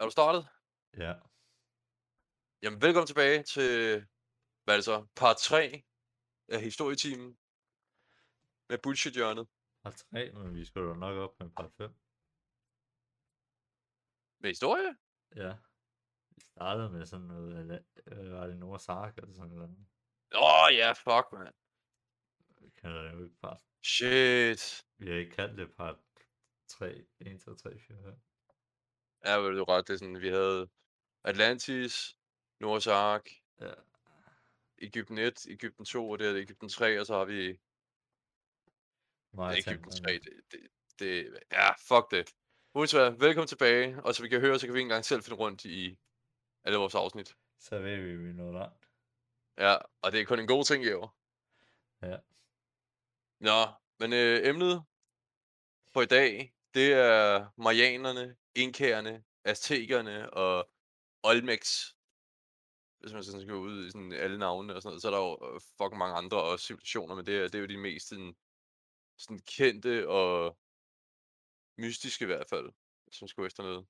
Er du startet? Ja. Jamen, velkommen tilbage til, hvad er det så, part 3 af historietimen med bullshit-hjørnet. Part 3, men vi skulle da nok op med part 5. Med historie? Ja. Vi startede med sådan noget, eller, øh, var det Noahs Ark eller sådan noget. Åh, oh, ja, fuck, man. Vi kalder det jo ikke part. Shit. Vi har ikke kaldt det part 3, 1, 2, 3, 4, 5. Ja, du ret. Det er sådan, vi havde Atlantis, Noahs Ark, Ja. Ægypten 1, Ægypten 2, og det er Ægypten 3, og så har vi Meget Ægypten tænkt, 3. Det, det, det, ja, fuck det. Uanset velkommen tilbage, og så vi kan høre, så kan vi ikke engang selv finde rundt i alle vores afsnit. Så ved vi, vi nået langt. Ja, og det er kun en god ting i år. Ja. Nå, men øh, emnet for i dag, det er marianerne, inkæerne, aztekerne og Olmecs. Hvis man sådan skal gå ud i sådan alle navnene og sådan noget, så er der jo øh, fucking mange andre også civilisationer, men det er, det er jo de mest sådan, sådan kendte og mystiske i hvert fald, som skal efter noget.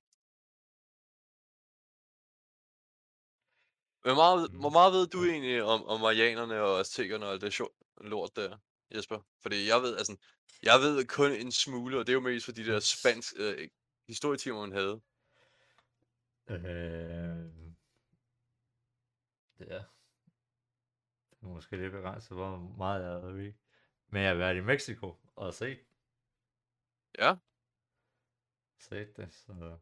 Hvor meget, hvor Mm. meget ved du egentlig om, om marianerne og aztekerne og alt det sjov- lort der, Jesper? Fordi jeg ved, altså, jeg ved kun en smule, og det er jo mest for de der spansk øh, historietimer, man havde. Øh, ja. Det er måske lidt begrænset, hvor meget jeg ved. ikke. Men jeg har været i Mexico og set, Ja, set det, så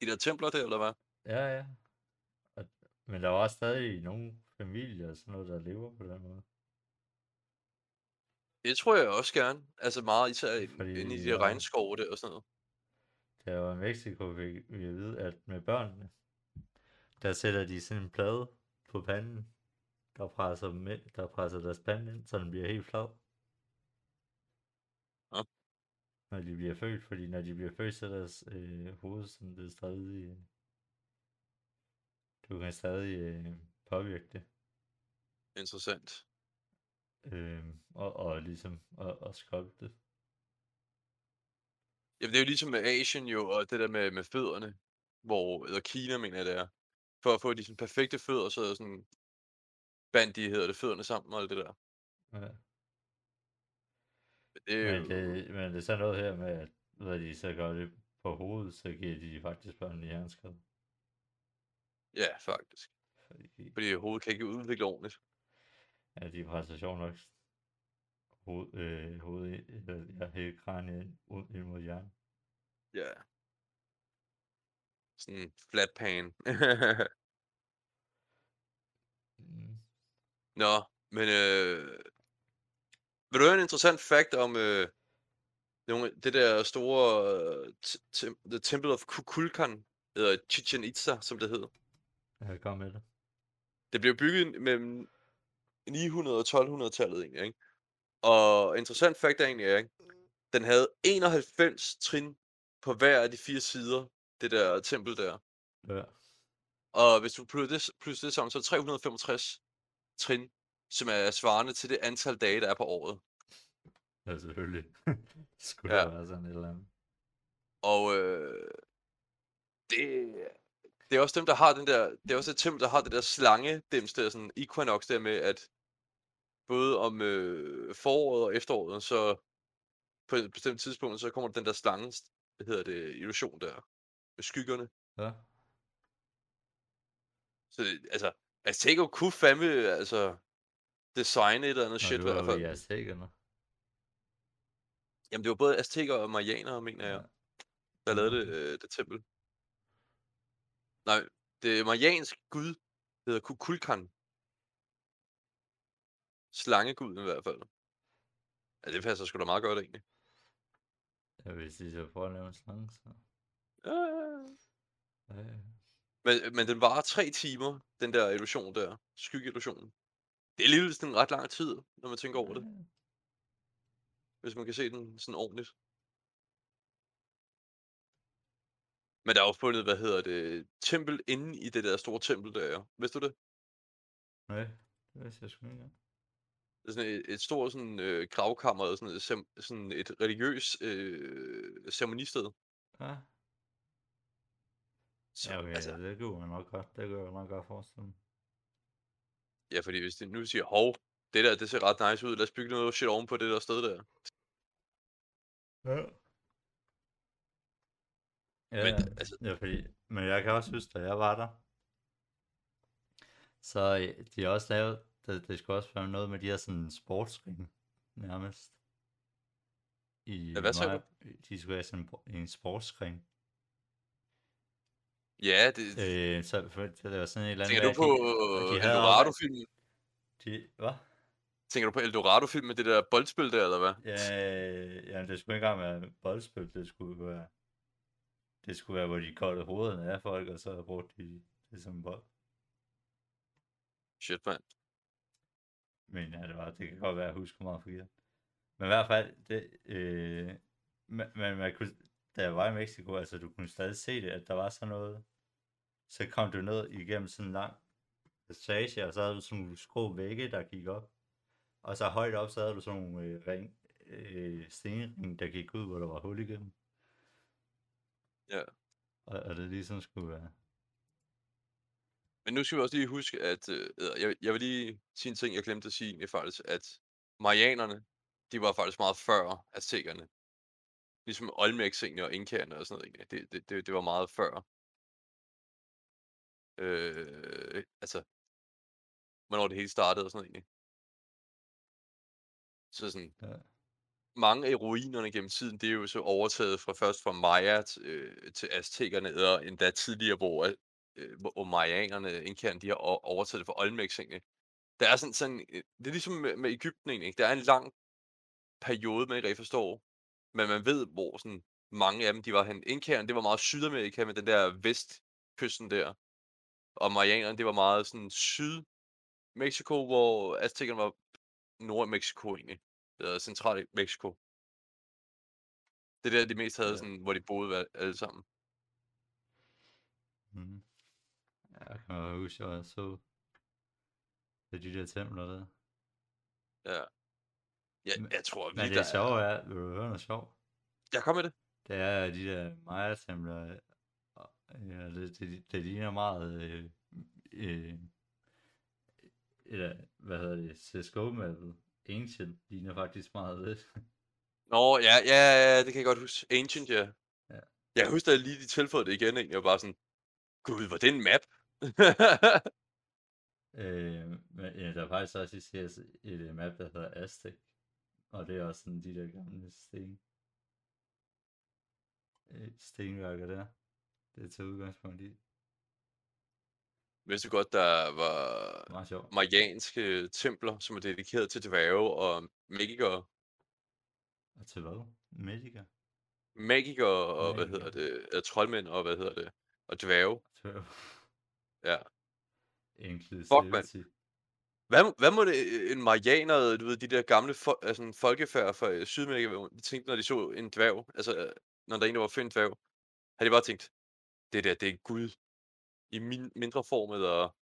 de der templer der, eller hvad? ja, ja. Og, men der var stadig nogle familier og sådan noget, der lever på den måde. Det tror jeg også gerne. Altså meget især Fordi, inde i de ja. regnskove der og sådan noget. Da jeg var i Mexico, fik vi at vide, at med børnene, der sætter de sådan en plade på panden, der presser, dem ind, der presser deres pande ind, så den bliver helt flad. Ja. Når de bliver født, fordi når de bliver født, så er deres øh, hoved sådan, det er stadig... Øh, du kan stadig øh, påvirke det. Interessant. Øh, og, og ligesom og, og sculpte det. Jamen det er jo ligesom med Asien jo, og det der med, med fødderne, hvor, eller Kina mener jeg det er. For at få de sådan perfekte fødder, så er der sådan, bandt de, hedder det, fødderne sammen og alt det der. Ja. Men det er jo, Men, det, men det er sådan noget her med, at når de så gør det på hovedet, så giver de faktisk børnene hjerneskade. ja, faktisk. Fordi Fordi hovedet kan ikke udvikle ordentligt. Ja, de presser sjovt nok hoved, øh, ind- eller ja, ind, ud mod hjernen. Ja. Sådan flat pan. Mm. Nå, men øh, vil du høre en interessant fact om øh, nogle, det der store øh, t- The Temple of Kukulkan, eller Chichen Itza, som det hedder. Jeg kom med det. Det blev bygget mellem 900 og 1200-tallet egentlig, ikke? Og interessant fact er egentlig, ikke? Den havde 91 trin på hver af de fire sider, det der tempel der. Ja. Og hvis du pludselig det, pludselig det sammen, så er det 365 trin, som er svarende til det antal dage, der er på året. ja, selvfølgelig. Skulle Ja. være sådan et eller andet. Og øh, det, det er også dem, der har den der, det er også et tempel, der har det der slange, dem der sådan equinox der med, at både om øh, foråret og efteråret, så på et bestemt tidspunkt, så kommer den der slange, hvad hedder det, illusion der, med skyggerne. Ja. Så altså, Azteco kunne fandme, altså, designe et eller andet Nå, shit i hvert fald. Aztekerne. Jamen, det var både azteker og marianere, mener jeg, der lavede det, øh, det tempel. Nej, det er mariansk gud, hedder Kukulkan. Slangeguden i hvert fald. Ja, det passer sgu da meget godt, egentlig. Ja, hvis de så prøver at lave en slange, så... Ja, ja, ja. Ja, ja. Men, men den varer tre timer, den der illusion der. Skyggeillusionen. Det er alligevel sådan ret lang tid, når man tænker over det. Ja. Hvis man kan se den sådan ordentligt. Men der er jo fundet, hvad hedder det, tempel inde i det der store tempel der. jo. Vidste du det? Nej, det vidste jeg sgu ikke sådan et, et stort sådan, øh, gravkammer, eller sådan, et, sem- sådan et religiøst øh, ceremonisted. Ja. Så, Ja, okay, altså, det kunne man nok godt, det kunne jeg nok godt forestille mig. ja, fordi hvis de nu siger, hov, det der, det ser ret nice ud, lad os bygge noget shit oven på det der sted der. Ja. Ja, Men altså, ja, fordi, men jeg kan også huske, da jeg var der, så øh, de har også lavet, det, det skulle også være noget med de her sådan sportsring, nærmest. I Ja, hvad sagde du? De skulle have sådan en- en sportsring. ja, det, Øh, så for, det var sådan et eller andet tænker du på at de, de havde Eldorado-filmen? de, hvad? Tænker du på Eldorado-film med det der boldspil der, eller hvad? Ja, ja, det skulle ikke engang være boldspil, det skulle være, det skulle være, hvor de kottede hovederne af folk, og så brugte de det som bold. Shit, mand. Men ja, det var, det kan godt være, at jeg husker meget forkert. Men i hvert fald, det, øh, men, men man kunne, da jeg var i Mexico, altså du kunne stadig se det, at der var sådan noget, så kom du ned igennem sådan en lang passage, og så havde du sådan nogle skrå vægge, der gik op. Og så højt op, så havde du sådan nogle øh, ring, øh, stenring, der gik ud, hvor der var hul igennem. Ja. Og, og det ligesom skulle være... Men nu skal vi også lige huske, at øh, jeg, jeg vil lige sige en ting, jeg glemte at sige egentlig faktisk, at marianerne, de var faktisk meget før aztekerne. Ligesom olmexingene og inkaerne og sådan noget egentlig. Det, det, det, det var meget før. Øh, altså, hvornår det hele startede og sådan noget egentlig. Så sådan, Ja. mange af ruinerne gennem tiden, det er jo så overtaget fra først fra Maya til, øh, til aztekerne, eller endda tidligere, hvor, øh, hvor marianerne, inkaerne, de har overtaget det fra olmexingene. Der er sådan, sådan øh, det er ligesom med, med Ægypten egentlig, der er en lang periode, man ikke rigtig forstår, men man ved, hvor sådan mange af dem, de var hen. Inkaerne, det var meget Sydamerika med den der vestkysten der, og marianerne, det var meget sådan syd Mexico, hvor aztekerne var nord Mexico egentlig, eller central Mexico. Det er der, de mest havde sådan, hvor de boede alle sammen. Mm. Ja, jeg kan huske, at jeg så det de der templer der. Ja. Ja, Men- jeg tror, vi Men det er sjovt, er, vil du høre noget sjovt? Jeg kom med det. Det er de der Maya-templer, og- ja, det, det, det ligner meget, øh, øh, eller, hvad hedder det, CSGO-mappet, Ancient, ligner faktisk meget det. Nå, ja, ja, ja, det kan jeg godt huske. Ancient, ja. Ja. Jeg husker, at lige de tilføjede det igen, egentlig. Jeg var bare sådan, gud, var det en map? øh, men ja, der er faktisk også CS et øh, map, der hedder Aztec, og det er også sådan de der gamle sten, øh, stenværker der. Det tager udgangspunkt i. Vidste du godt, der var marianske templer, som er dedikeret til dværge og magikere. Og til hvad? Medica? Magikere og, hvad hedder Magikere. det, ja, troldmænd og, hvad hedder det, og dværge. Ja. Inclusivity. Hvad, hvad må det, en marianer, du ved, de der gamle fo- altså, folkefærd fra øh, Sydamerika, de tænkte, når de så en dværg, altså, øh, når der egentlig var en dværg, havde de bare tænkt, det der, det er Gud i min, mindre form, eller...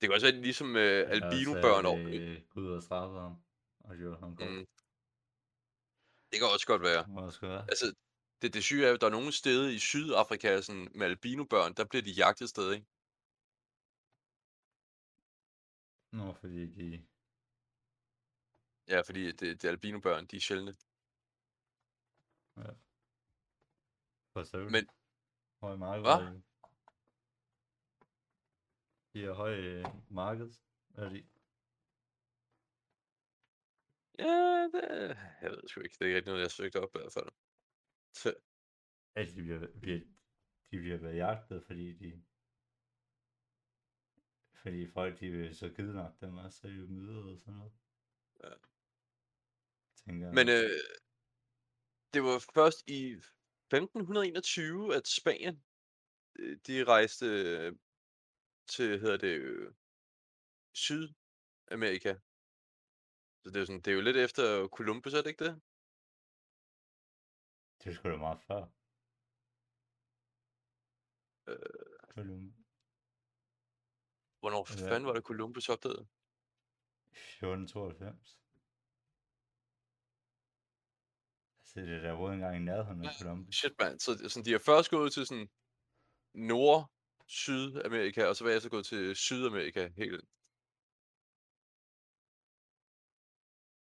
Det kan også være ligesom øh, albino-børn. Og, Øh, Gud og straffede ham. Og gjorde ham godt. mm, det kan også godt være. Det må også godt være. Altså, det, det syge er jo, at der er nogle steder i Sydafrika, sådan, med albino-børn, der bliver de jagtet stadig. ikke? Nå, fordi de... Ja, fordi det, det er albino-børn, de er sjældne. Forstår du? Men- Høj marked. Hva? De har høj øh, markedsværdi. Ja, det, jeg ved sgu ikke. Det er ikke rigtig noget, jeg har søgt op i hvert fald. Så, Altså, de bliver, bliver, de bliver jagtet, fordi de... Fordi folk, de vil så kidnappe dem, og så jo møder og sådan noget. Ja. Tænker jeg. Men øh, det var først i 1521, at Spanien, øh, de rejste øh, til, hedder det, øh, Sydamerika. Så det er, jo sådan, det er jo lidt efter Columbus, er det ikke det? Det er sgu da meget før. Øh, Columbus. Hvornår Ja. fanden var det Columbus opdaget? 1492. Altså, det er der overhovedet engang i nærheden af Columbus. Shit, mand. Så sådan, de har først gået til sådan Nord Sydamerika, og så bagefter gået til Sydamerika helt.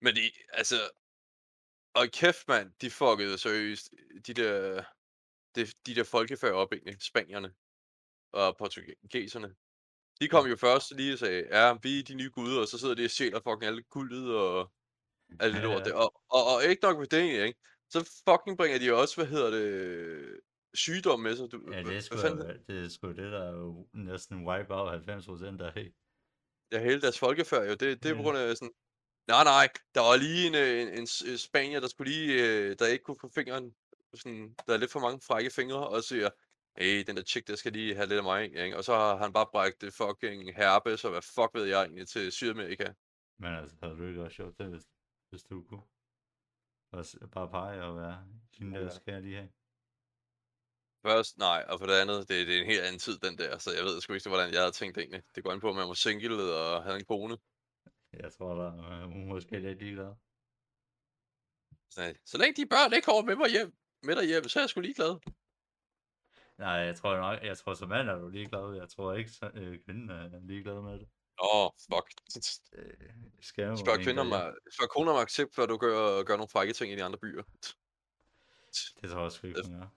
Men de altså hold kæft mand, de fuckede seriøst de der de de der folkefærd op egentlig, spanierne og portugiserne. De kom jo først lige og sagde: "Ja, vi er de nye guder", og så sidder de og stjæler fucking alt guldet og alt det Ja, lort der. Og og og ikke nok med det ikke, så fucking bringer de også, hvad hedder det, sygdom med sig. Du Ja, det er sgu det er sgu det, der jo næsten wipe out 90% af Ja, hele deres folkefærd jo, det det er på Ja. grund af sådan nej, nej, der var lige en, øh, en en s spanier, der skulle lige øh, der ikke kunne få fingeren sådan der er lidt for mange frække fingre og siger: "Hey, den der chick der skal lige have lidt af mig", ikke? Og så har han bare bragt det fucking herpes og hvad fuck ved jeg egentlig til Sydamerika. Men altså, havde du ikke også gjort det, hvis hvis du kunne? Også bare pege og være hende der Ja. skal jeg lige have. Først nej, og for det andet, det det er en helt anden tid den der, så jeg ved sgu ikke, hvordan jeg havde tænkt egentlig. Det går an på, om man var single og havde en kone. Jeg tror da, øh, hun måske er lidt ligeglad. Så så længe de børn ikke kommer med mig hjem med dig hjem, så er jeg sgu ligeglad. Nej, jeg tror nok jeg tror som mand er du ligeglad. Jeg tror ikke så øh, kvinden er ligeglad med det. Åh, fuck. Øh, skal Spørg kvinder derhjemme. spørg koner om accept, før du gør gør nogle frække ting i de andre byer. Det tror jeg sgu ikke, hun gør.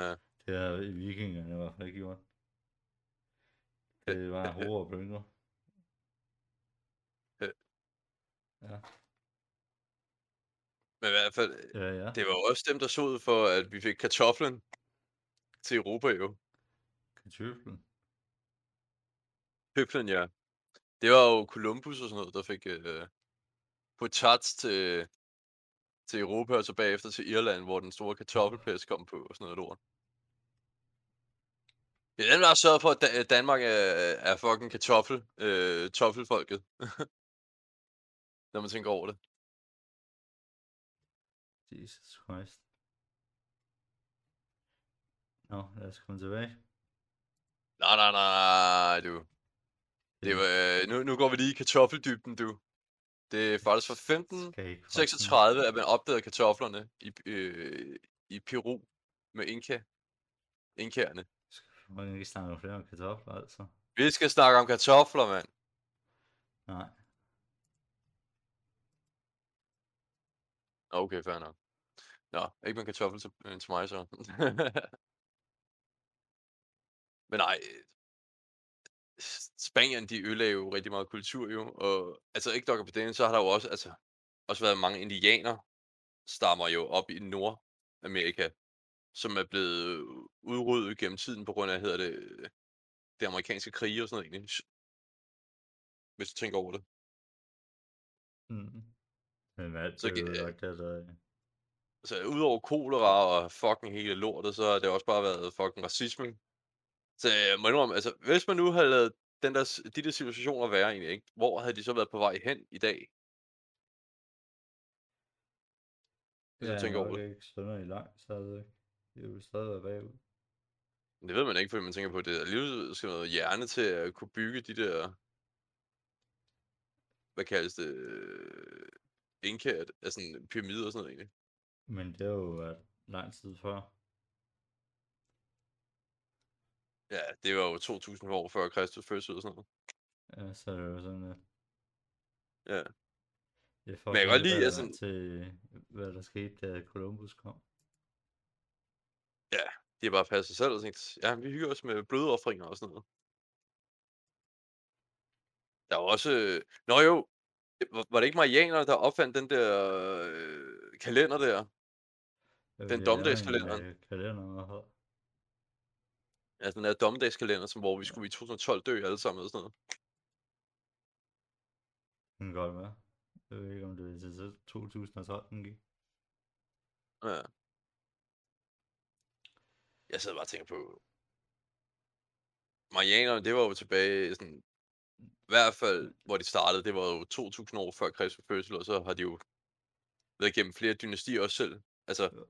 Ja. Det har vikingerne i hvert fald ikke gjort. Det var hår og bønker. Øh. Ja. Men i hvert fald, Ja, ja. det var også dem, der stod for, at vi fik kartoflen til Europa jo. Kartøflen. Høflen, ja. Det var jo Columbus og sådan noget, der fik øh, potats til til Europa, og så bagefter til Irland, hvor den store kartoffelpest kom på og sådan noget lort. Dem, der har sørget for, at Da Danmark er er fucking kartoffel øh, toffelfolket. Når man tænker over det. Jesus Christ. Nå, lad os komme tilbage. Nej, nej, nej, du. Det var, øh, nu nu går vi lige i kartoffeldybden, du. Det er faktisk fra Skal ikke hoppe sådan. 1536, at man opdagede kartoflerne i øh, i Peru med Inka inkaerne. Man ikke snakke om flere om kartofler, altså? Vi skal snakke om kartofler, mand. Nej. Okay, fair nok. Nå, ikke med kartoffel til øh, til mig så. Men nej, øh Spanien, de ødelagde jo rigtig meget kultur jo, og altså ikke nok med det, så har der jo også altså også været mange indianerstammer jo oppe i Nordamerika, som er blevet udryddet gennem tiden på grund af, hedder det, det amerikanske krige og sådan noget egentlig. Hvis du tænker over det. Mhm. Men hvad Så ge ødelagt der, der Altså udover kolera og fucking hele lortet, så har det også bare været fucking racisme. Så jeg må indrømme, altså hvis man nu havde ladet den der de der situationer være egentlig, ikke, hvor havde de så været på vej hen i dag? Hvis Ja, tænker over det. ikke synderligt langt stadigvæk. Det vil stadig være bagud. Det ved man ikke, fordi man tænker på, det alligevel skal noget hjerne til at kunne bygge de der hvad kaldes det, øh, inka altså pyramider og sådan noget egentlig. Men det har jo været lang tid før. Ja, det var jo 2000 år før Kristus fødsel og sådan noget. Ja, så er det jo sådan, at Ja. det er Men jeg kan godt lide, altså til, hvad der skete, da Columbus kom. Ja, de har bare passet sig selv og tænkt, ja, vi hygger os med blodofringer og sådan noget. Der var også nå jo, var det ikke marianere, der opfandt den der øh, kalender der? Ja, Den vi dommedagskalenderen. Øh, kalender Ja, den der dommedagskalender, som hvor vi skulle i 2012 dø alle sammen og sådan noget. Den kan godt være. Jeg ved ikke, om det er til 2012, den gik. Ja. Jeg sidder bare og tænker på Marianerne, det var jo tilbage sådan i hvert fald, hvor de startede, det var jo 2000 år før Kristi fødsel, og så har de jo været igennem flere dynastier også selv. Altså Ja.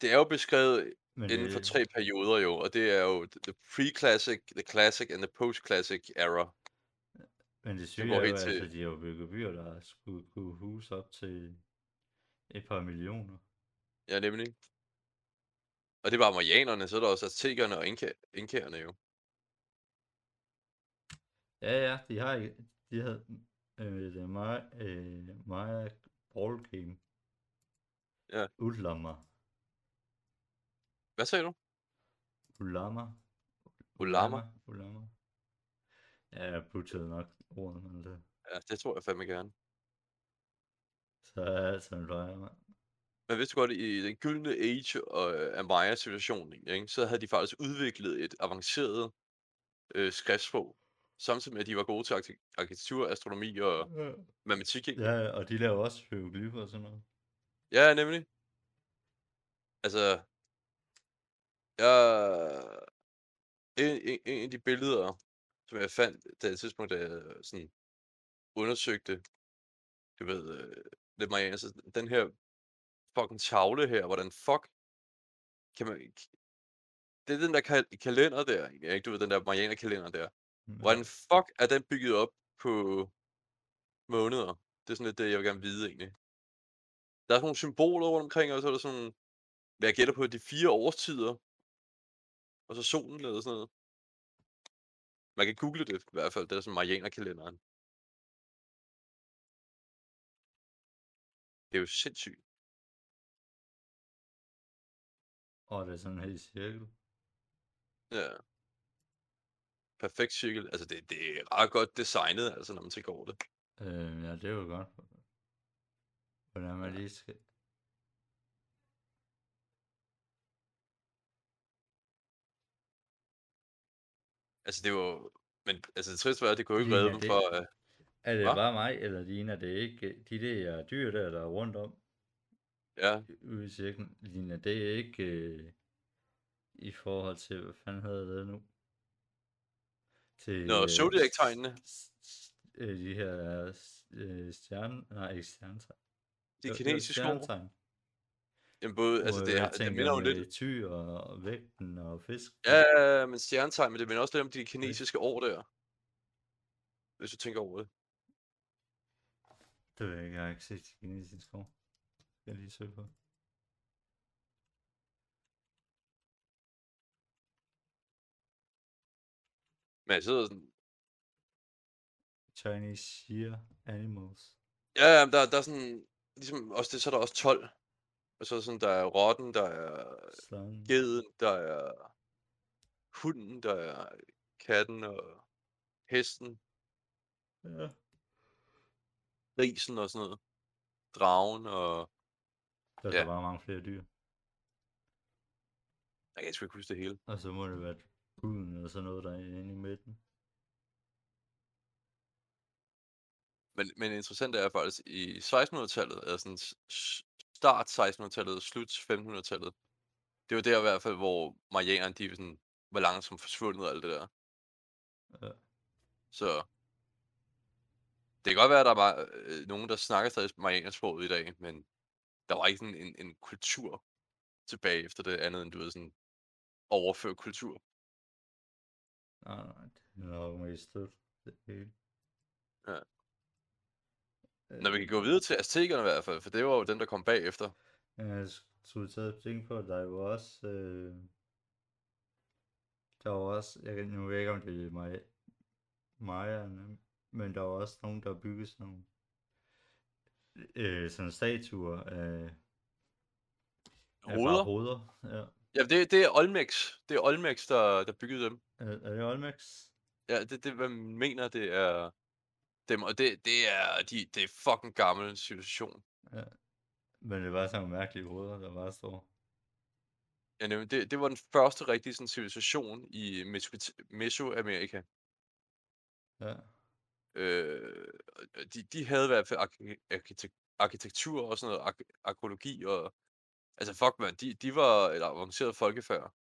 det er jo beskrevet Men inden for det 3 perioder jo, og det er jo the pre-classic, the classic and the post-classic era. Men det syge er jo, til altså, de har jo bygget byer, der skulle kunne huse op til et par millioner. Ja, nemlig. Og det var mayanerne, så er der også aztekerne og inka jo. Ja, ja, de har ikke, de havde, øh, det er meget, øh, meget ball game. Ja. Ulama. Hvad sagde du? Ulama. Ulama? Ulama. Ja, jeg butchede nok ordet, men det, Ja, det tror jeg fandme gerne. så er altså en løjer, mand. Men vidste du godt, i den gyldne age øh, af Maya-civilisationen, ikke, så havde de faktisk udviklet et avanceret øh, skriftsprog, samtidig med, at de var gode til arki- arkitektur, astronomi og Ja. matematik. Ikke? Ja, og de laver også hieroglyffer og sådan noget. Ja, nemlig. Altså, jeg... En, en, en af de billeder, som jeg fandt, da et tidspunkt, da jeg sådan undersøgte, du ved, øh, mig, altså den her fucking tavle her, hvordan fuck kan man... Det er den der kal- kalender der, ikke? Du ved, den der Marianer-kalender der. Ja. Hvordan fuck er den bygget op på måneder? Det er sådan lidt det, jeg vil gerne vide, egentlig. Der er sådan nogle symboler rundt omkring, og så er der sådan, hvad jeg gætter på, de fire årstider. Og så solen eller sådan noget. Man kan google det i hvert fald, det er sådan Marianer-kalenderen. Det er jo sindssygt. Og det er sådan en hel cirkel. Ja. Perfekt cirkel. Altså, det, det er ret godt designet, altså, når man tænker over det. Øh, ja, det er jo godt. Hvordan man lige skal... Altså, det var Men altså, det triste var, at det kunne jo ikke redde dem det- for... Uh, Er det Hva? bare mig, eller ligner det ikke de der dyr der, der er rundt om ja, ude i cirklen? Ligner det ikke øh, i forhold til, hvad fanden hedder det nu? Til, Nå, øh, Zodiac-tegnene. øh, De her øh, stjerne... Nej, ikke stjernetegn. de Jo, jo, kinesiske ord. Jamen både, altså Hvor det, jeg det minder jo lidt... tyr og vægten og fisk. Ja, men stjernetegn, men det minder også lidt om de kinesiske år der. Hvis du tænker over det. Det ved jeg ikke, jeg har ikke set de kinesiske ord. Skal jeg lige søge på. Men jeg sidder sådan... Chinese shear animals. Ja, ja, der, der er sådan... Ligesom også det, så er der også 12. Og så er sådan, der er rotten, der er Sådan. geden, der er hunden, der er katten og hesten, Ja. risen og sådan noget. Dragen og... Der er Ja. bare mange flere dyr. Jeg kan sgu ikke huske det hele. Og så må det være guden eller sådan noget, der er inde i midten. Men, men interessant er faktisk, i 1600-tallet, eller sådan start 1600-tallet og slut 1500-tallet, det var der i hvert fald, hvor marianerne, de sådan, var langsomt forsvundet og alt det der. Ja. Så det kan godt være, at der er bare, øh, nogen, der snakker stadig marianersproget i dag, men der var ikke sådan en, en kultur tilbage efter det andet, end du ved, sådan overført kultur. Nej, nej, det er nok mest. Det hele. Ja. Når vi kan gå videre til aztekerne i hvert fald, for det var jo dem, der kom bagefter. Øh, Jeg skulle tage at tænke på, at der var også... Øh, der var også... Jeg nu ved jeg ikke, om det er mig, Majerne, men der var også nogen, der byggede sådan nogle øh, sådan statuer af, af Hoveder. hoveder. Ja. Ja, det, det er Olmex. Det er Olmex, der, der byggede dem. Er, er det Olmex? Ja, det, det man mener, det er dem, og det, det er, de, det er fucking gammel civilisation. Men det var sådan nogle mærkelige hoveder, der bare står. Ja, nemlig, det, det var den første rigtige sådan, civilisation i Mesoamerika. Ja. Øh, og de, de havde i hvert fald arki- arkitek- arkitektur og sådan noget, ark- arkæologi og... Altså fuck man, de, de var et avanceret folkefærd.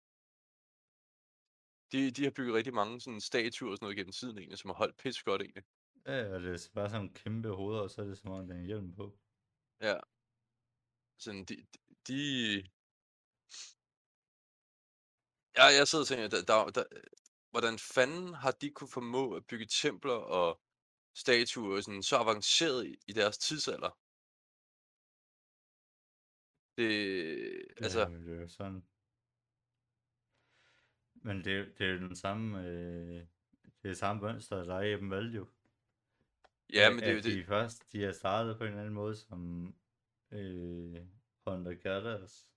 De, de har bygget rigtig mange sådan statuer og sådan noget gennem tiden egentlig, som har holdt pis godt egentlig. Ja, og det er bare sådan nogle kæmpe hoveder, og så er det som om, der er hjelm på. Ja. Sådan, de, de. Ja, jeg sidder og tænker, der, der, der, hvordan fanden har de kunne formå at bygge templer og statuer sådan, så avanceret i, i deres tidsalder? Det, altså, Ja, men det er sådan, Men det, det er jo den samme, øh, det er samme mønster, der er i dem vel jo. Ja, men det er jo det. De først, de har startet på en eller anden måde som øh, hunter gatherers.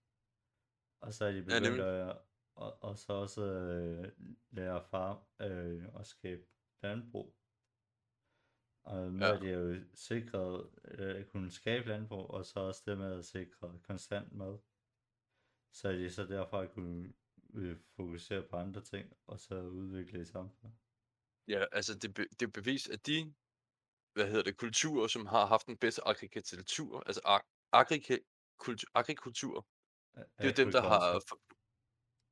Og så er de Ja, begyndt nemlig. at, og, og så også øh, lære farm øh, og skabe landbrug. Og nu Ja. er de jo sikret øh, at kunne skabe landbrug, og så også det med at sikre konstant mad. Så er de så derfra at kunne øh, fokusere på andre ting, og så udvikle i samfundet. Ja, altså det, be- det er bevist, at de, hvad hedder det, kulturer, som har haft den bedste agrikultur, altså ag- agrikultur, agrikultur, det er jo dem, der har...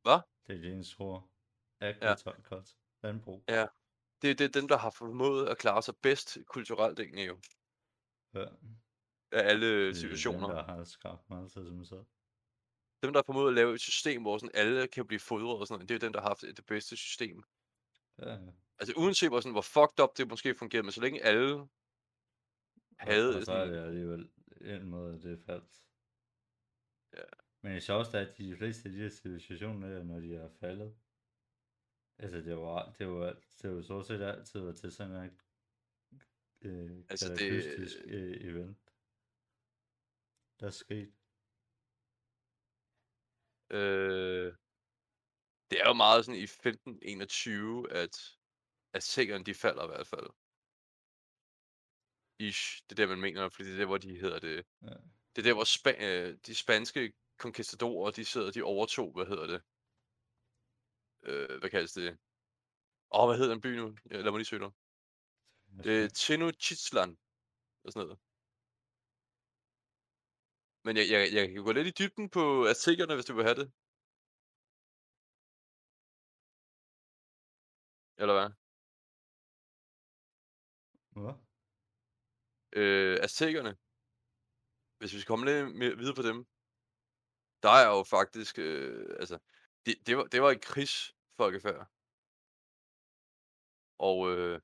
Hvad? Det er det eneste ord. Agriculture. Landbrug. Ja, det er det, dem, der har formået at klare sig bedst kulturelt egentlig jo, Ja. af alle Det er dem, situationer. der har skabt meget til som så. Dem, der har formået at lave et system, hvor sådan alle kan blive fodret og sådan noget, det er jo dem, der har haft det bedste system. Ja. Altså uanset hvor, sådan, hvor fucked up det måske fungerede, men så længe alle havde og så er det alligevel en måde, det er faldt. Ja. Men det sjoveste er, at de fleste af de her civilisationer, der, når de er faldet, altså det var, det var, det var så set altid var til sådan en øh, Altså, det- øh, event. Der skete. øh, det er jo meget sådan i 1521, at aztekerne de falder i hvert fald. Ish, det er der, man mener, fordi det er der, hvor de hedder det. Ja. Det er der, hvor spa- øh, de spanske conquistadorer, de sidder, de overtog, hvad hedder det? Øh, hvad kaldes det? Åh, oh, hvad hedder den by nu? Ja, lad mig lige søge det. Det er Tenochtitlan, og sådan noget. Men jeg, jeg, jeg kan gå lidt i dybden på aztekerne, hvis du vil have det. Eller hvad? Hvad? Øh, aztekerne. Hvis vi skal komme lidt mere videre på dem. Der er jo faktisk, øh, altså, det, det, var, det var et krigsfolkefærd. Og øh,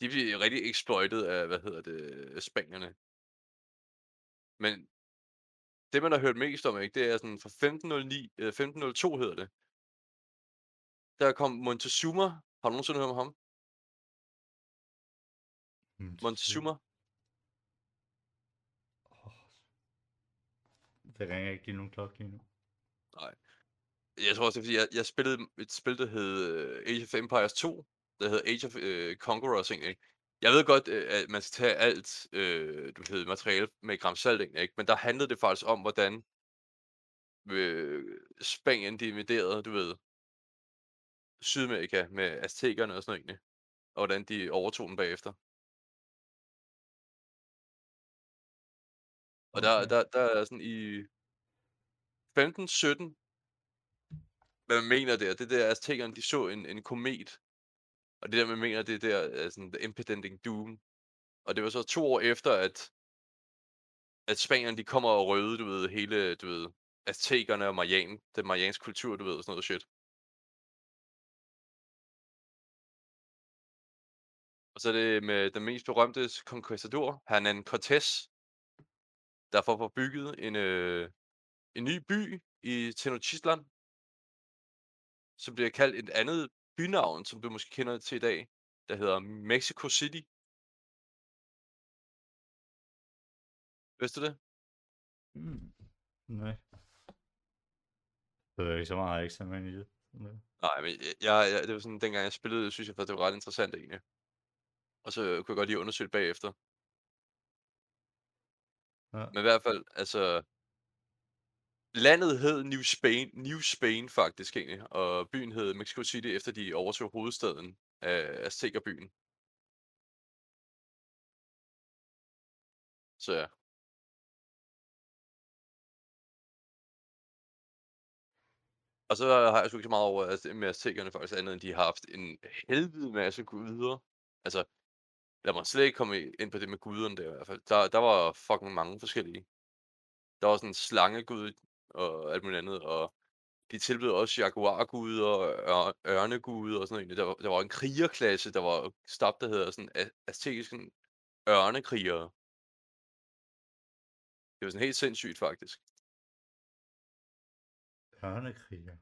de blev rigtig exploited af, hvad hedder det, spanierne. Men det, man har hørt mest om, ikke, det er sådan fra 1509, øh, 1502 hedder det. Der kom Montezuma. Har du nogensinde hørt om ham? Montezuma? Åh. Det ringer ikke lige nogen klokke lige nu. Jeg tror også, det er, fordi jeg, jeg spillede et spil, der hed øh, Age of Empires 2. Der hed Age of øh, Conquerors egentlig. Jeg ved godt, øh, at man skal tage alt øh, du ved, materiale med gram salt egentlig, ikke? Men der handlede det faktisk om, hvordan øh, Spanien de invaderede, du ved, Sydamerika med aztekerne og sådan noget egentlig. Og hvordan de overtog den bagefter. Og der, Okay. der, der er sådan i 1517, hvad man mener der, det der aztekerne, de så en, en komet. Og det der, man mener, det der er sådan the impending doom. Og det var så to år efter, at, at spanierne, de kommer og røde, du ved, hele, du ved, aztekerne og Mayan, den marianske kultur, du ved, og sådan noget shit. Og så er det med den mest berømte conquistador, Hernan Cortés, der får bygget en, øh, en ny by i Tenochtitlan, som bliver kaldt et andet bynavn, som du måske kender til i dag, der hedder Mexico City. Vidste du det? Mm. Nej. Det jeg ikke så meget, jeg ikke så meget i det. Der. Nej, men jeg, jeg, jeg- det var sådan, dengang jeg spillede, synes jeg det var ret interessant egentlig. Og så kunne jeg godt lige undersøge det bagefter. Ja. Men i hvert fald, altså... Landet hed New Spain, New Spain faktisk egentlig, og byen hed Mexico City, efter de overtog hovedstaden af Aztekerbyen. Så ja. Og så har jeg sgu ikke så meget over altså, med Aztekerne faktisk andet, end de har haft en helvede masse guder. Altså, lad mig slet ikke komme ind på det med guderne der i hvert fald. Der, der var fucking mange forskellige. Der var sådan en slangegud og alt muligt andet, og de tilbød også jaguarguder og ør- ørneguder og sådan noget. Der var, der var en krigerklasse, der var skabt, der hedder sådan aztekiske ørnekrigere. Det var sådan helt sindssygt faktisk. Ørnekriger.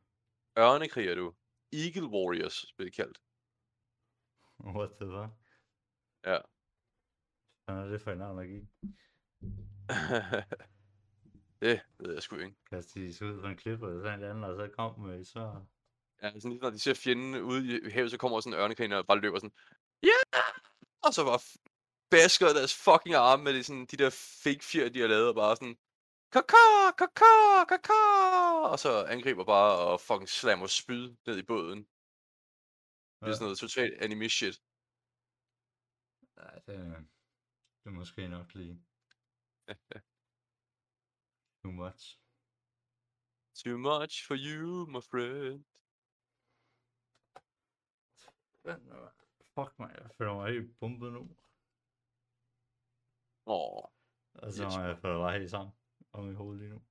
ørnekrigere, du. Eagle Warriors bliver de kaldt. What the fuck? Ja. Hvad er det for en give? det ved jeg sgu ikke. Kaste de ud på en klippe, og så en anden, og så kom med så... Ja, sådan lige når de ser fjenden ude i havet, så kommer sådan en ørnekrigere og bare løber sådan, ja! Yeah! Og så bare basker deres fucking arme med de, sådan, de der fake fjer, de har lavet, og bare sådan, kaka, kaka, kaka, og så angriber bare og fucking slammer spyd ned i båden. Det er Ja. sådan noget totalt anime shit. Nej, det, det er måske nok lige too much. Too much for you, my friend. Fuck mig, jeg føler mig helt bumpet nu. Åh, Og så må jeg føler mig helt sammen om i hovedet lige nu.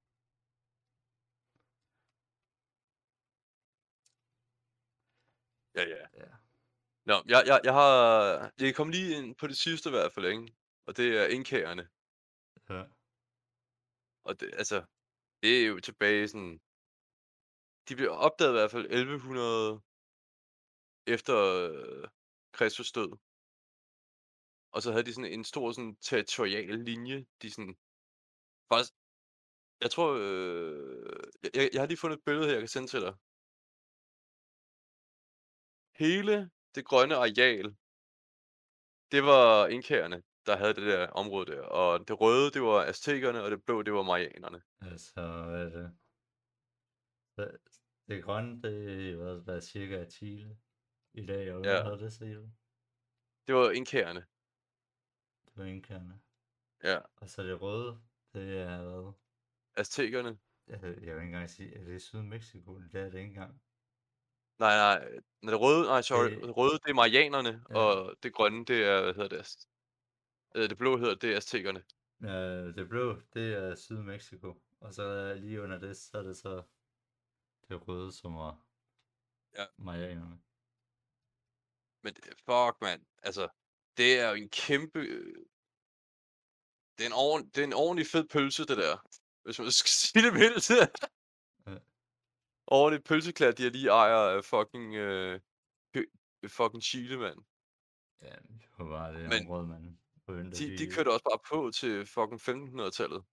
ja, ja. Nå, jeg, jeg, jeg har... Jeg kom lige ind på det sidste i hvert fald, ikke? Og det er indkagerne. Ja. Og det, altså, det er jo tilbage sådan... De blev opdaget i hvert fald 1100 efter øh, Kristus død. Og så havde de sådan en stor sådan territorial linje. De sådan... Faktisk, jeg tror... Øh, jeg- jeg, jeg har lige fundet et billede her, jeg kan sende til dig. Hele det grønne areal, det var inkagerne, der havde det der område der. Og det røde, det var aztekerne, og det blå, det var marianerne. Altså, hvad er det? Det, grønne, det hvad, hvad cirka Chile i dag, og hvad Ja. havde det, siger du? Det var inkagerne. Det var inkerne. Ja. Og så det røde, det er hvad? Aztekerne. Jeg, jeg vil ikke engang sige, er det Sydmexico? Det er det ikke engang. Nej, nej. Det røde, nej, sorry. Det røde, det er marianerne, Ja. og det grønne, det er, hvad hedder det? Øh, Det blå hedder, det er aztekerne. Øh, det blå, det er Sydmexico. Og så er lige under det, så er det så det røde, som var Ja. marianerne. Men fuck, mand. Altså, det er jo en kæmpe... øh, Det er en, ordent, det er en ordentlig fed pølse, det der. Hvis man skal sige det mildt. Ja. Ordentlig pølseklær, de lige ejer af fucking... Øh, fucking Chile, mand. Ja, det var det Men område, man forventer. De, de kørte også bare på til fucking 1500-tallet.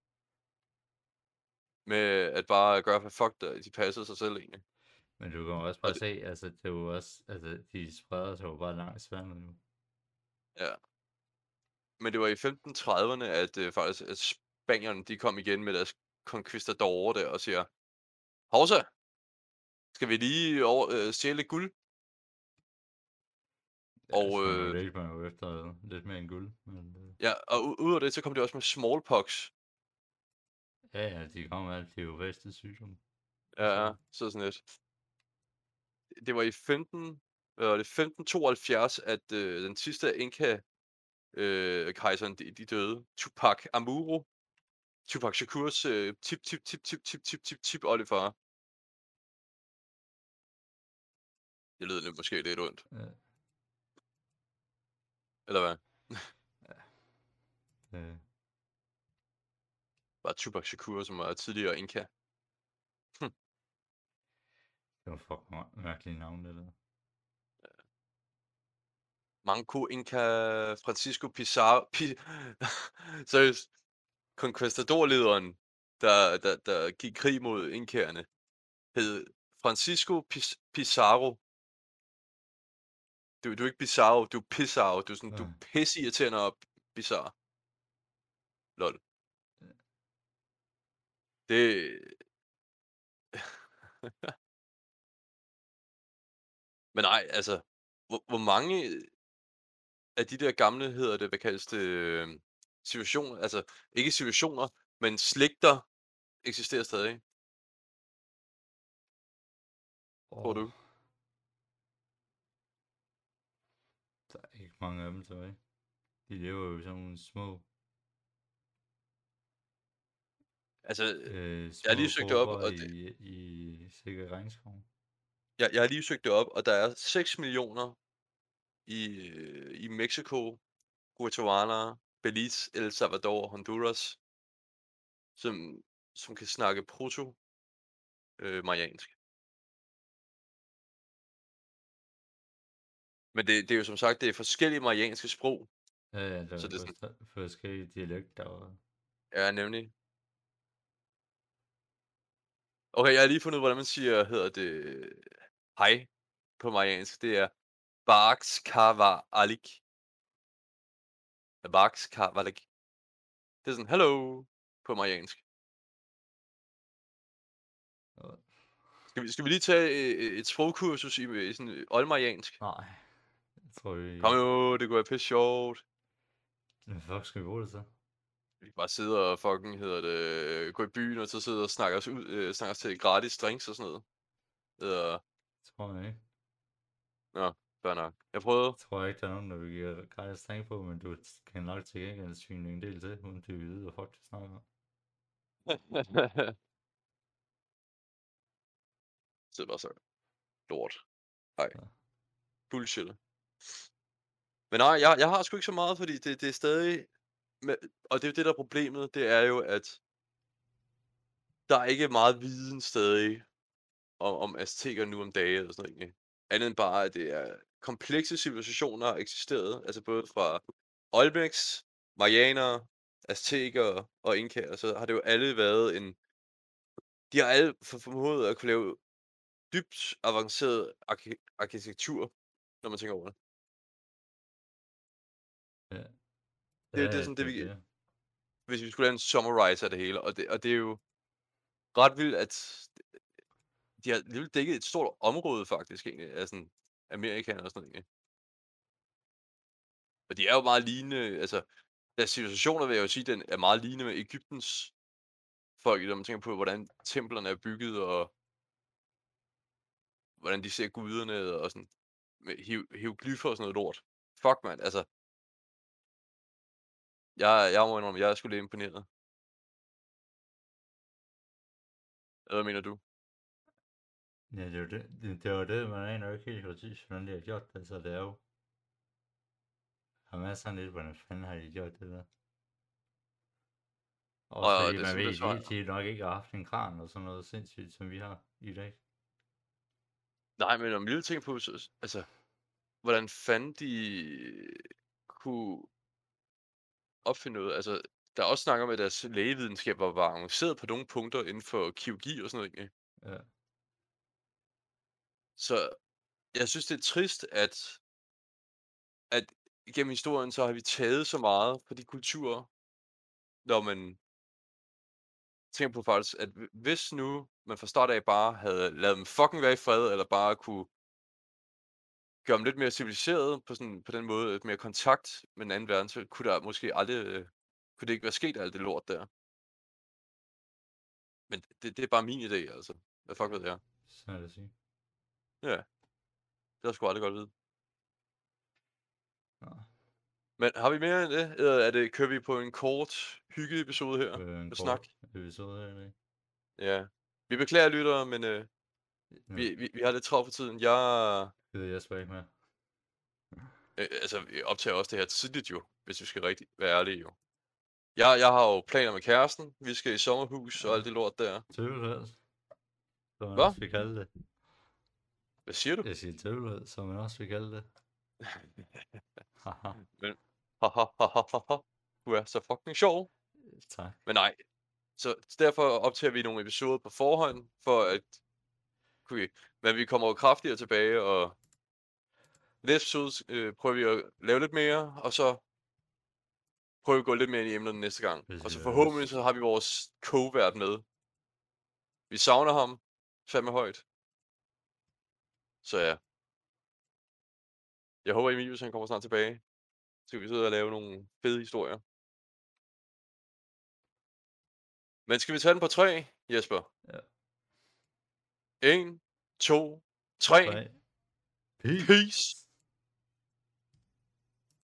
Med at bare gøre, hvad fuck der, de passede sig selv egentlig. Men du kan også Og bare det- se, altså det jo også, altså de spreder sig jo bare langs vandet nu. Ja. Men det var i 1530'erne, at øh, faktisk at spanierne, de kom igen med deres conquistador der og siger, Hovsa, skal vi lige over, øh, stjæle guld? Ja, Og, øh, ledte man jo efter lidt mere end guld. Men, øh, Ja, og ud af det, så kom de også med smallpox. ja, ja, de kommer med alt, det jo værste sygdom. Ja, ja, så sådan lidt. Det var i 15, hvad var det, 1572, at øh, den sidste Inka øh, kejseren, de, de døde. Tupac Amuro. Tupac Shakurs øh, tip, tip, tip, tip, tip, tip, tip, tip, oldefar. Det lyder lidt måske lidt ondt, Ja, eller hvad? øh, Bare Tupac Shakur, som var tidligere Inka. det var fucking mær- mærkelige navn, det der. Manco Inca Francisco Pizarro. Pi... Seriøst. Conquistador-lederen, der, der, der gik krig mod inkerne, hed Francisco Pizarro. Du, du er ikke Pizarro, du er Pizarro. Du er, sådan, du er Ja. pisseirriterende og bizarre. Lol. Ja. Det... Men nej, altså, hvor, hvor mange af de der gamle, hedder det, hvad kaldes det, øh, situationer, altså ikke situationer, men slægter eksisterer stadig, tror Åh, du? Der er ikke mange af dem tilbage. De lever jo i sådan nogle små, Altså, øh, jeg har lige små søgt det op, og det, i, i sikkert regnskov. jeg, jeg har lige søgt det op, og der er 6 millioner i, i Mexico, Guatemala, Belize, El Salvador og Honduras, som, som kan snakke proto øh, mariansk. Men det det er jo som sagt, det er forskellige marianske sprog. Ja, ja, der Så er det er sådan forskellige dialekter og... Ja, nemlig. Okay, jeg har lige fundet ud, hvordan man siger, hedder det, hej på mariansk. Det er Barkskavalik. Barkskavalik. Det er sådan, hello på mariansk. Skal vi, skal vi lige tage øh, et sprogkursus i, i sådan oldmariansk? Nej, tror vi... Kom jo, det kunne være pisse sjovt. Hvad fuck skal vi bruge det så? Vi kan bare sidde og fucking, hedder det, gå i byen, og så sidde og snakke os, ud, øh, snakke os til gratis drinks og sådan noget. Eller, Tror jeg ikke. fair nok. Jeg prøvede. Jeg tror ikke, der er nogen, der vil give gratis tænke på, men du kan nok til gengæld svine en del til, uden at vide, hvad fuck snakker om. så er det bare så lort. Nej. Ja. Bullshit. Men nej, jeg, jeg har sgu ikke så meget, fordi det, det er stadig... Med, og det er jo det, der er problemet, det er jo, at der er ikke meget viden stadig om, om azteker nu om dage, eller sådan noget egentlig. Andet end bare, at det er komplekse civilisationer har eksisteret, altså både fra Olmecs, Marianer, azteker og inkaer, så har det jo alle været en... De har alle formået at kunne lave dybt avanceret arki- arkitektur, når man tænker over det. Det er jo det, sådan, det vi- Hvis vi skulle lave en summarize af det hele, og det, og det er jo ret vildt, at de har alligevel dækket et stort område faktisk egentlig, af sådan Amerika og sådan noget egentlig. Og de er jo meget lignende, altså deres civilisationer vil jeg jo sige, den er meget lignende med Ægyptens folk, når man tænker på, hvordan templerne er bygget, og hvordan de ser guderne, og sådan med hier- hieroglyffer og sådan noget lort. Fuck mand, altså. Jeg, jeg må indrømme, jeg er sgu lidt imponeret. Hvad mener du? Ja, det er jo det, det, det, er jo det, man aner jo ikke helt præcis, hvordan de har gjort det, så det er jo... Der er masser af lidt, hvordan fanden har de gjort det der? Og fordi det er man sådan, ved, svarer. de, de nok ikke har haft en kran og sådan noget sindssygt, som vi har i dag. Nej, men om lille ting på, så, altså, hvordan fanden de kunne opfinde noget. Altså, der er også snak om, at deres lægevidenskab var, var avanceret på nogle punkter inden for kirurgi og sådan noget. Ikke? Ja. Så jeg synes, det er trist, at, at gennem historien, så har vi taget så meget fra de kulturer, når man tænker på faktisk, at hv- hvis nu man fra start af bare havde lavet dem fucking være i fred, eller bare kunne gøre dem lidt mere civiliseret på, sådan, på den måde, lidt mere kontakt med den anden verden, så kunne der måske aldrig, øh, kunne det ikke være sket alt det lort der. Men det, det er bare min idé, altså. Hvad fuck ved jeg? Sådan er det at sige. Ja. Det har jeg sgu aldrig godt vide. Nå, Men har vi mere end det? Eller er det, kører vi på en kort hygge-episode her? det er en kort snak. episode her i dag. Ja. Vi beklager lyttere, men øh, vi, vi, vi har lidt travlt for tiden. Jeg, gider jeg sgu ikke med. øh, altså, vi optager også det her tidligt jo, hvis vi skal rigtig være ærlige jo. Jeg, jeg har jo planer med kæresten. Vi skal i sommerhus og alt det lort der. Tøvlhed. Som man Hvad? også vil kalde det. Hvad siger du? Jeg siger tøvlhed, som man også vil kalde det. Haha, Ha, ha, ha, ha, ha, ha. Du er så fucking sjov. tak. Men nej. Så derfor optager vi nogle episoder på forhånd, for at kunne... Men vi kommer jo kraftigere tilbage, og næste episode øh, prøver vi at lave lidt mere, og så prøver vi at gå lidt mere ind i emnerne næste gang. Og så forhåbentlig så har vi vores co-vært med. Vi savner ham fandme højt. Så ja. Jeg håber, Emilius han kommer snart tilbage. Så kan vi sidde og lave nogle fede historier. Men skal vi tage den på tre, Jesper? Ja. 1, 2, 3. Tre. Peace. Peace.